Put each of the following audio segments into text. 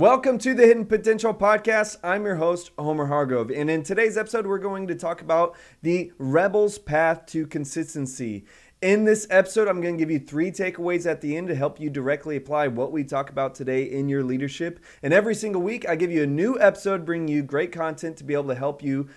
Welcome to the Hidden Potential Podcast. I'm your host, Homer Hargrove. And in today's episode, we're going to talk about the Rebel's Path to Consistency. In this episode, I'm going to give you three takeaways at the end to help you directly apply what we talk about today in your leadership. And every single week, I give you a new episode, bringing you great content to be able to help you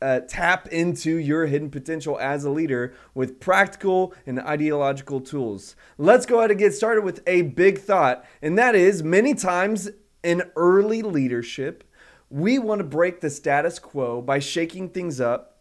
uh, tap into your hidden potential as a leader with practical and ideological tools. Let's go ahead and get started with a big thought, and that is many times in early leadership, we want to break the status quo by shaking things up,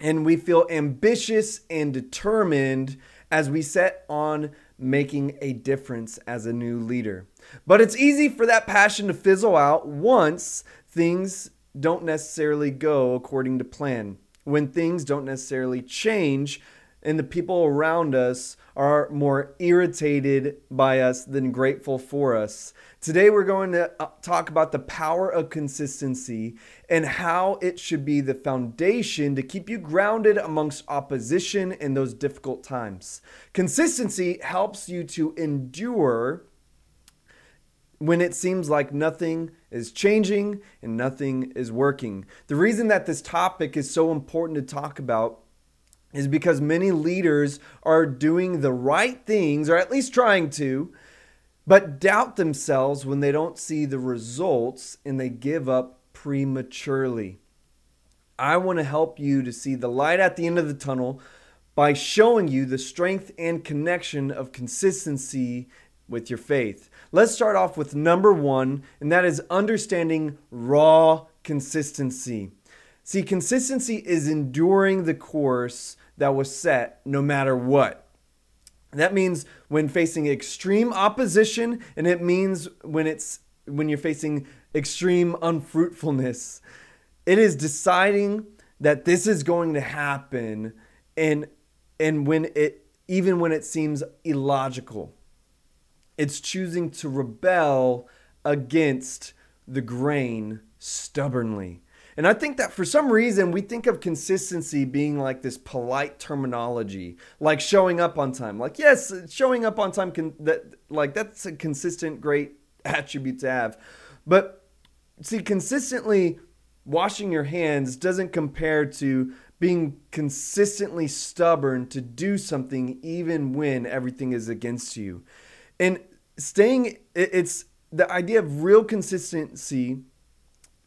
and we feel ambitious and determined as we set on making a difference as a new leader. But it's easy for that passion to fizzle out once things don't necessarily go according to plan, when things don't necessarily change, and the people around us are more irritated by us than grateful for us. Today, we're going to uh, talk about the power of consistency and how it should be the foundation to keep you grounded amongst opposition in those difficult times. Consistency helps you to endure when it seems like nothing is changing and nothing is working. The reason that this topic is so important to talk about is because many leaders are doing the right things, or at least trying to, but doubt themselves when they don't see the results and they give up prematurely. I want to help you to see the light at the end of the tunnel by showing you the strength and connection of consistency with your faith. Let's start off with number one, and that is understanding raw consistency. See, consistency is enduring the course that was set no matter what. That means when facing extreme opposition, and it means when it's when you're facing extreme unfruitfulness. It is deciding that this is going to happen and and when it even when it seems illogical. It's choosing to rebel against the grain stubbornly. And I think that for some reason we think of consistency being like this polite terminology, like showing up on time. Like yes, showing up on time can that like that's a consistent great attribute to have. But see consistently washing your hands doesn't compare to being consistently stubborn to do something even when everything is against you. And staying it's the idea of real consistency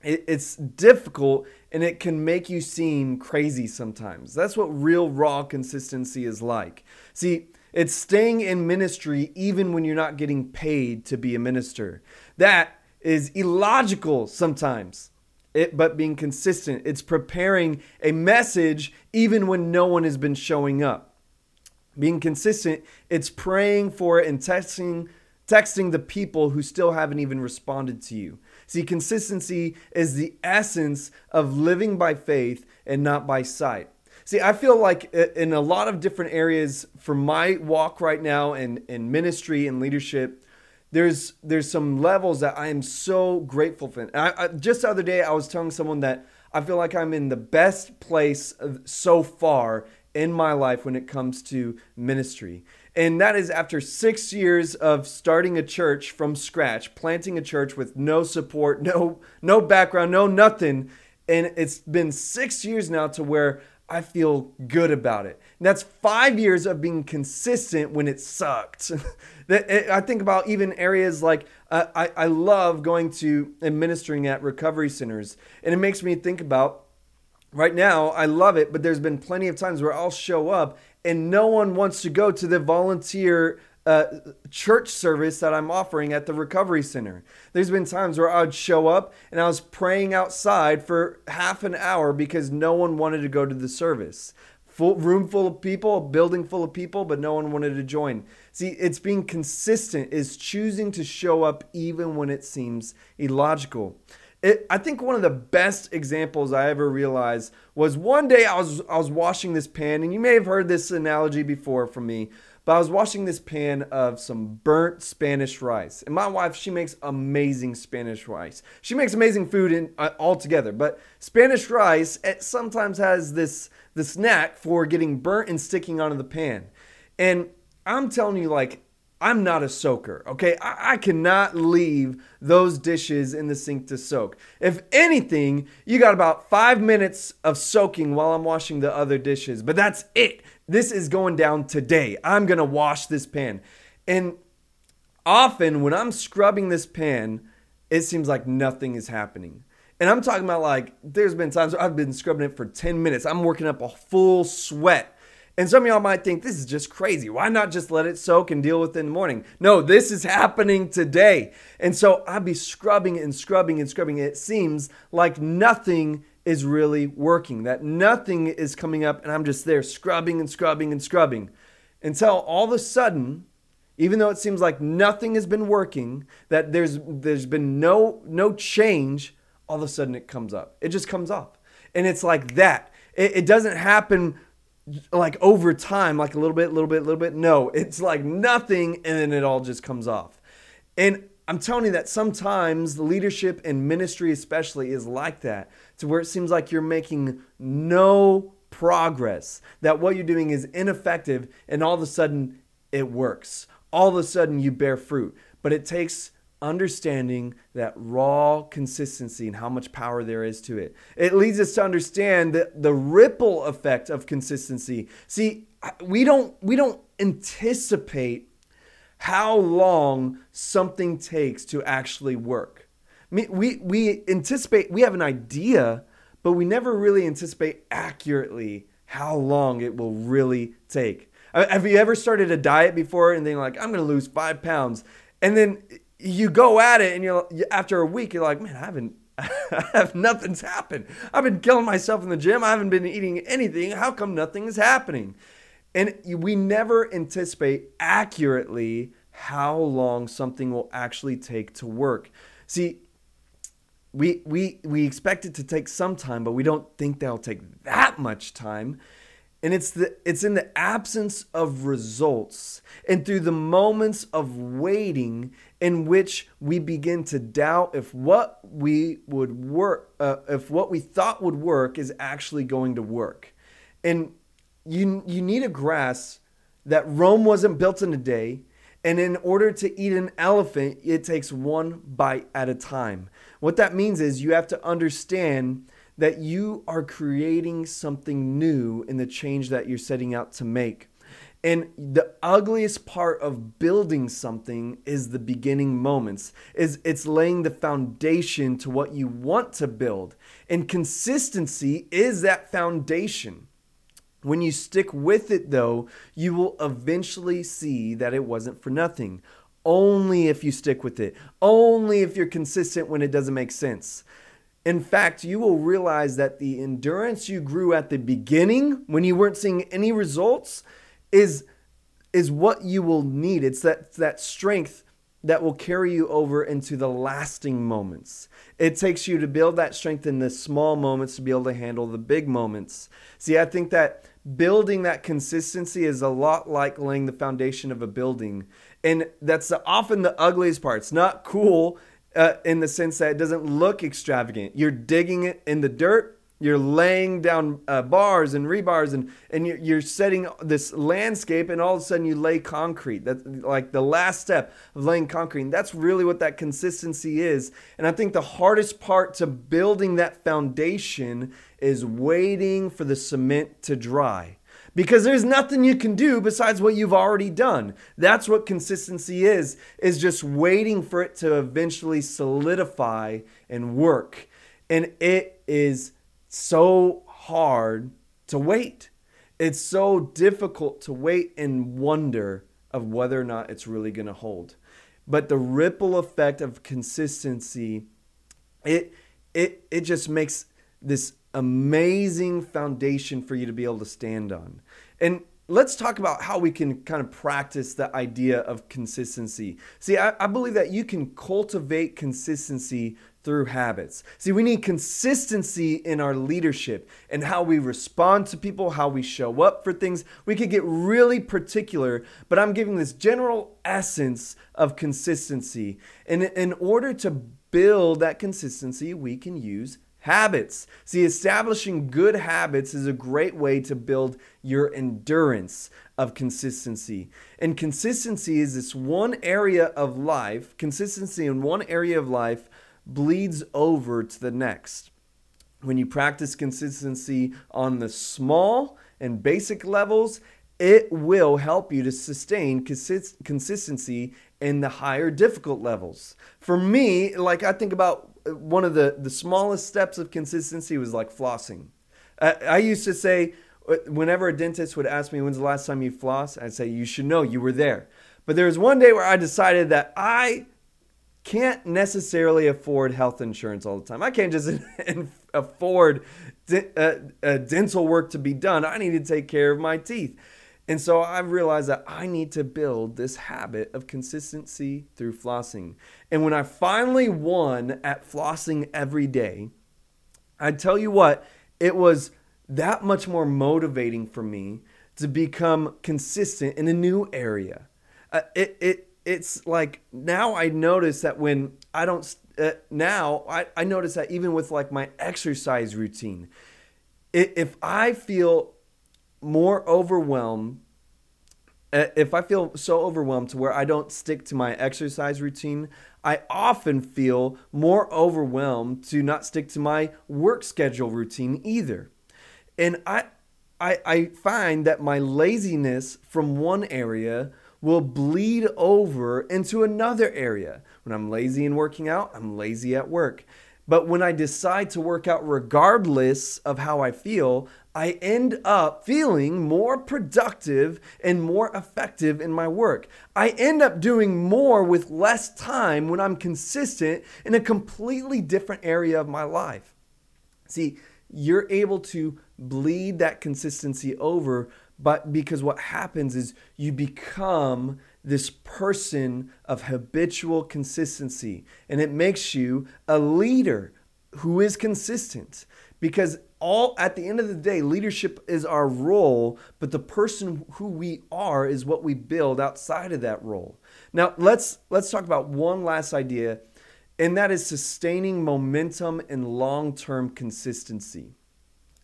it's difficult and it can make you seem crazy sometimes. That's what real raw consistency is like. See it's staying in ministry even when you're not getting paid to be a minister. That is illogical sometimes it, but being consistent it's preparing a message even when no one has been showing up. Being consistent it's praying for it and testing texting the people who still haven't even responded to you. See, consistency is the essence of living by faith and not by sight. See, I feel like in a lot of different areas for my walk right now in, in ministry and leadership, there's there's some levels that I am so grateful for. I, I, just the other day, I was telling someone that I feel like I'm in the best place so far in my life when it comes to ministry. And that is after six years of starting a church from scratch, planting a church with no support, no, no background, no nothing. And it's been six years now to where I feel good about it. And that's five years of being consistent when it sucked. I think about even areas like uh, I, I love going to and ministering at recovery centers. And it makes me think about right now, I love it, but there's been plenty of times where I'll show up and no one wants to go to the volunteer uh, church service that I'm offering at the recovery center. There's been times where I would show up and I was praying outside for half an hour because no one wanted to go to the service. Full room full of people, building full of people, but no one wanted to join. See, it's being consistent, is choosing to show up even when it seems illogical. It, I think one of the best examples I ever realized was one day I was I was washing this pan, and you may have heard this analogy before from me, but I was washing this pan of some burnt Spanish rice. And my wife, she makes amazing Spanish rice. She makes amazing food in uh, altogether, but Spanish rice it sometimes has this this knack for getting burnt and sticking onto the pan. And I'm telling you, like I'm not a soaker, okay? I, I, cannot leave those dishes in the sink to soak. If anything, you got about five minutes of soaking while I'm washing the other dishes, but that's it. This is going down today. I'm gonna wash this pan. And often when I'm scrubbing this pan, it seems like nothing is happening. And I'm talking about like, there's been times I've been scrubbing it for 10 minutes. I'm working up a full sweat and some of y'all might think this is just crazy. Why not just let it soak and deal with it in the morning? No, this is happening today. And so I'd be scrubbing and scrubbing and scrubbing. It seems like nothing is really working, that nothing is coming up, and I'm just there scrubbing and scrubbing and scrubbing until all of a sudden, even though it seems like nothing has been working, that there's there's been no no change, all of a sudden it comes up. It just comes up. And it's like that. It, it doesn't happen like over time, like a little bit, a little bit, a little bit. No, it's like nothing, and then it all just comes off. And I'm telling you that sometimes leadership and ministry, especially, is like that, to where it seems like you're making no progress, that what you're doing is ineffective, and all of a sudden it works. All of a sudden you bear fruit. But it takes understanding that raw consistency and how much power there is to it. It leads us to understand the, the ripple effect of consistency. See, we don't we don't anticipate how long something takes to actually work. We, we anticipate, we have an idea, but we never really anticipate accurately how long it will really take. Uh, have you ever started a diet before and then like, I'm gonna lose five pounds? And then you go at it and you're after a week you're like man i haven't I have nothing's happened. I've been killing myself in the gym. I haven't been eating anything. How come nothing is happening? And we never anticipate accurately how long something will actually take to work. See we we we expect it to take some time but we don't think that'll take that much time and it's the it's in the absence of results and through the moments of waiting in which we begin to doubt if what we would work uh, if what we thought would work is actually going to work. And you you need to grasp that Rome wasn't built in a day. And in order to eat an elephant it takes one bite at a time. What that means is you have to understand that you are creating something new in the change that you're setting out to make and the ugliest part of building something is the beginning moments. Is it's laying the foundation to what you want to build. And consistency is that foundation. When you stick with it though, you will eventually see that it wasn't for nothing. Only if you stick with it. Only if you're consistent when it doesn't make sense. In fact, you will realize that the endurance you grew at the beginning when you weren't seeing any results is is what you will need. It's that that strength that will carry you over into the lasting moments. It takes you to build that strength in the small moments to be able to handle the big moments. See, I think that building that consistency is a lot like laying the foundation of a building. And that's often the ugliest part. It's not cool uh, in the sense that it doesn't look extravagant. You're digging it in the dirt you're laying down uh, bars and rebars and, and you're, you're setting this landscape and all of a sudden you lay concrete. That's like the last step of laying concrete. And that's really what that consistency is. And i think the hardest part to building that foundation is waiting for the cement to dry because there's nothing you can do besides what you've already done that's what consistency is is just waiting for it to eventually solidify and work and it is so hard to wait. It's so difficult to wait and wonder of whether or not it's really going to hold. But the ripple effect of consistency, it it it just makes this amazing foundation for you to be able to stand on. And let's talk about how we can kind of practice the idea of consistency. See, I, I, believe that you can cultivate consistency through habits. See, we need consistency in our leadership and how we respond to people, how we show up for things. We could get really particular, but I'm giving this general essence of consistency. And in order to build that consistency, we can use habits. See, establishing good habits is a great way to build your endurance. of consistency. And consistency is this one area of life, consistency in one area of life bleeds over to the next. When you practice consistency on the small and basic levels, it will help you to sustain consist- consistency in the higher difficult levels. For me, like I think about one of the, the smallest steps of consistency was like flossing. I, I used to say, uh, whenever a dentist would ask me, when's the last time you floss? I'd say, you should know you were there. But there was one day where I decided that I can't necessarily afford health insurance all the time. I can't just afford uh, uh, dental work to be done. I need to take care of my teeth. And so I realized that I need to build this habit of consistency through flossing. And when I finally won at flossing every day, I tell you what, it was that much more motivating for me to become consistent in a new area. Uh, it, it, it's like now I notice that when I don't, uh, now I, I notice that even with like my exercise routine, if I feel more overwhelmed, uh, if I feel so overwhelmed to where I don't stick to my exercise routine, I often feel more overwhelmed to not stick to my work schedule routine either. And I, I, I find that my laziness from one area will bleed over into another area. When I'm lazy in working out, I'm lazy at work. But when I decide to work out regardless of how I feel, I end up feeling more productive and more effective in my work. I end up doing more with less time when I'm consistent in a completely different area of my life. See, you're able to bleed that consistency over but because what happens is you become this person of habitual consistency and it makes you a leader who is consistent because all at the end of the day leadership is our role but the person who we are is what we build outside of that role. Now let's let's talk about one last idea and that is sustaining momentum and long-term consistency.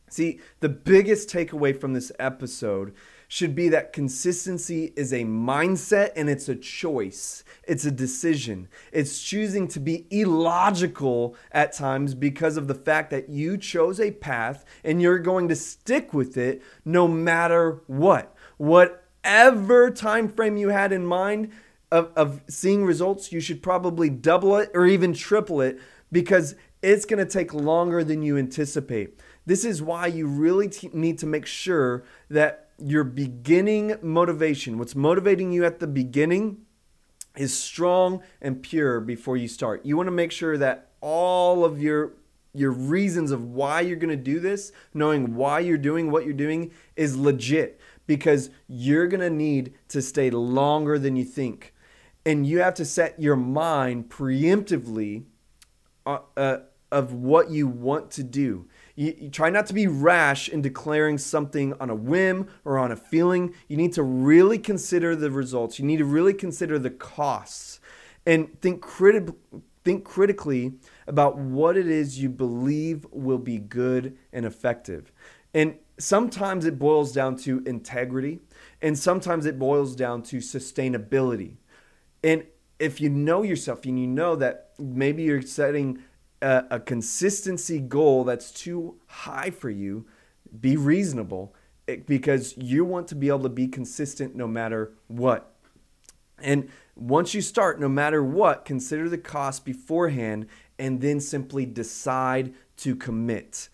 See, the biggest takeaway from this episode should be that consistency is a mindset and it's a choice. It's a decision. It's choosing to be illogical at times because of the fact that you chose a path and you're going to stick with it no matter what. Whatever time frame you had in mind of, of seeing results, you should probably double it or even triple it because it's going to take longer than you anticipate. This is why you really t- need to make sure that your beginning motivation, what's motivating you at the beginning, is strong and pure before you start. You want to make sure that all of your your reasons of why you're going to do this, knowing why you're doing what you're doing is legit because you're going to need to stay longer than you think. And you have to set your mind preemptively uh, uh, of what you want to do. You, you, try not to be rash in declaring something on a whim or on a feeling. You need to really consider the results. You need to really consider the costs and think, criti- think critically about what it is you believe will be good and effective. And sometimes it boils down to integrity, and sometimes it boils down to sustainability. And if you know yourself and you know that maybe you're setting a, a consistency goal that's too high for you, be reasonable eh, because you want to be able to be consistent no matter what. And once you start, no matter what, consider the cost beforehand and then simply decide to commit.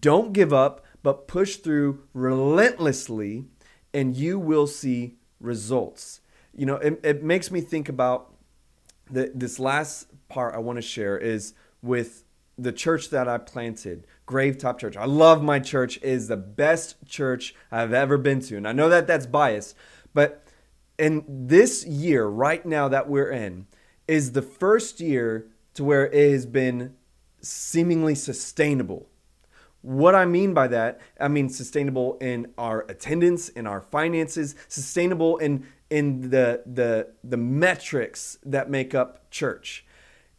Don't give up, but push through relentlessly, and you will see results. You know, it, it makes me think about the, this last part I want to share is with the church that I planted, Gravetop Church. I love my church. It is the best church I've ever been to. And I know that that's biased, but in this year right now that we're in is the first year to where it has been seemingly sustainable. What I mean by that, I mean sustainable in our attendance, in our finances, sustainable in in the the the metrics that make up church.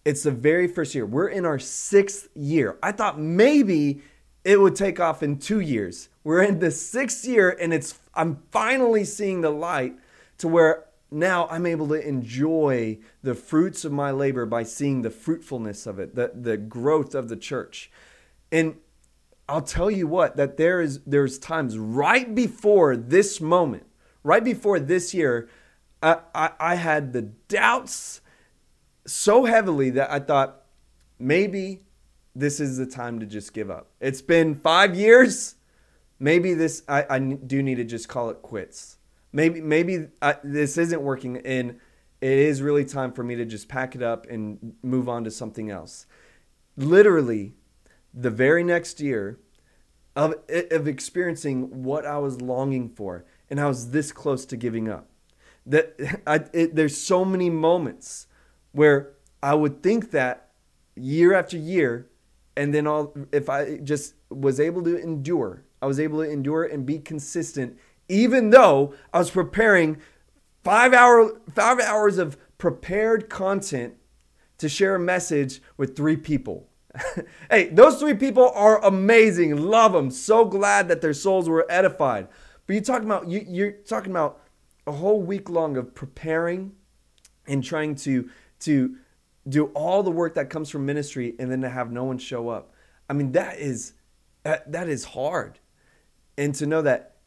It's the very first year. We're in our sixth year. I thought maybe it would take off in two years. We're in the sixth year, and it's I'm finally seeing the light to where now I'm able to enjoy the fruits of my labor by seeing the fruitfulness of it, the, the growth of the church. And I'll tell you what, that there is there's times right before this moment, right before this year, I, I, I had the doubts so heavily that I thought maybe this is the time to just give up. It's been five years. Maybe this I, I do need to just call it quits. Maybe maybe I, this isn't working, and it is really time for me to just pack it up and move on to something else. Literally, the very next year of of experiencing what I was longing for, and I was this close to giving up. That I, it, there's so many moments where I would think that year after year, and then all if I just was able to endure, I was able to endure and be consistent, even though I was preparing five hour five hours of prepared content to share a message with three people. hey, those three people are amazing. Love them. So glad that their souls were edified. But you're talking about you, you're talking about a whole week long of preparing and trying to to do all the work that comes from ministry and then to have no one show up. I mean, that is that, that is hard. And to know that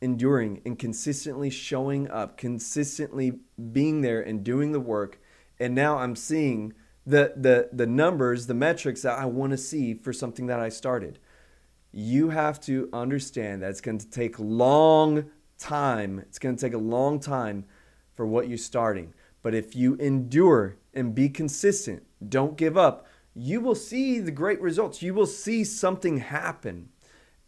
enduring and consistently showing up, consistently being there and doing the work, and now I'm seeing the the the numbers, the metrics that I want to see for something that I started. You have to understand that it's going to take long time. It's going to take a long time for what you're starting. But if you endure and be consistent, don't give up, you will see the great results. You will see something happen.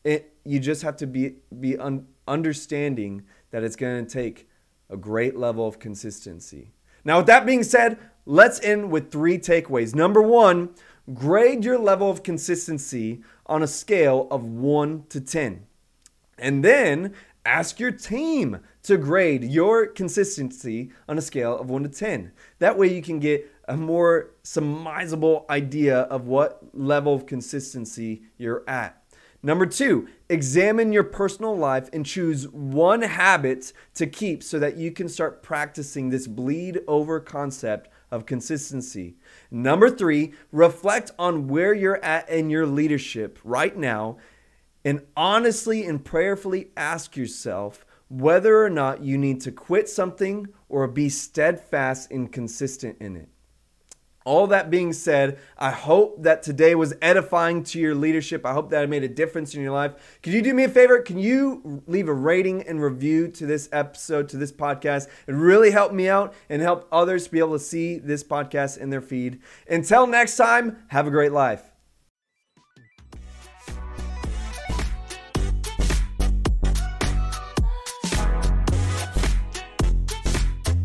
It, you just have to be, be un, understanding that it's going to take a great level of consistency. Now, with that being said, let's end with three takeaways. Number one, grade your level of consistency on a scale of 1 to 10. And then ask your team to grade your consistency on a scale of 1 to 10. That way you can get a more surmisable idea of what level of consistency you're at. Number two, examine your personal life and choose one habit to keep so that you can start practicing this bleed over concept of consistency. Number three, reflect on where you're at in your leadership right now and honestly and prayerfully ask yourself whether or not you need to quit something or be steadfast and consistent in it. All that being said, I hope that today was edifying to your leadership. I hope that it made a difference in your life. Could you do me a favor? Can you leave a rating and review to this episode, to this podcast? It really helped me out and help others be able to see this podcast in their feed. Until next time, have a great life.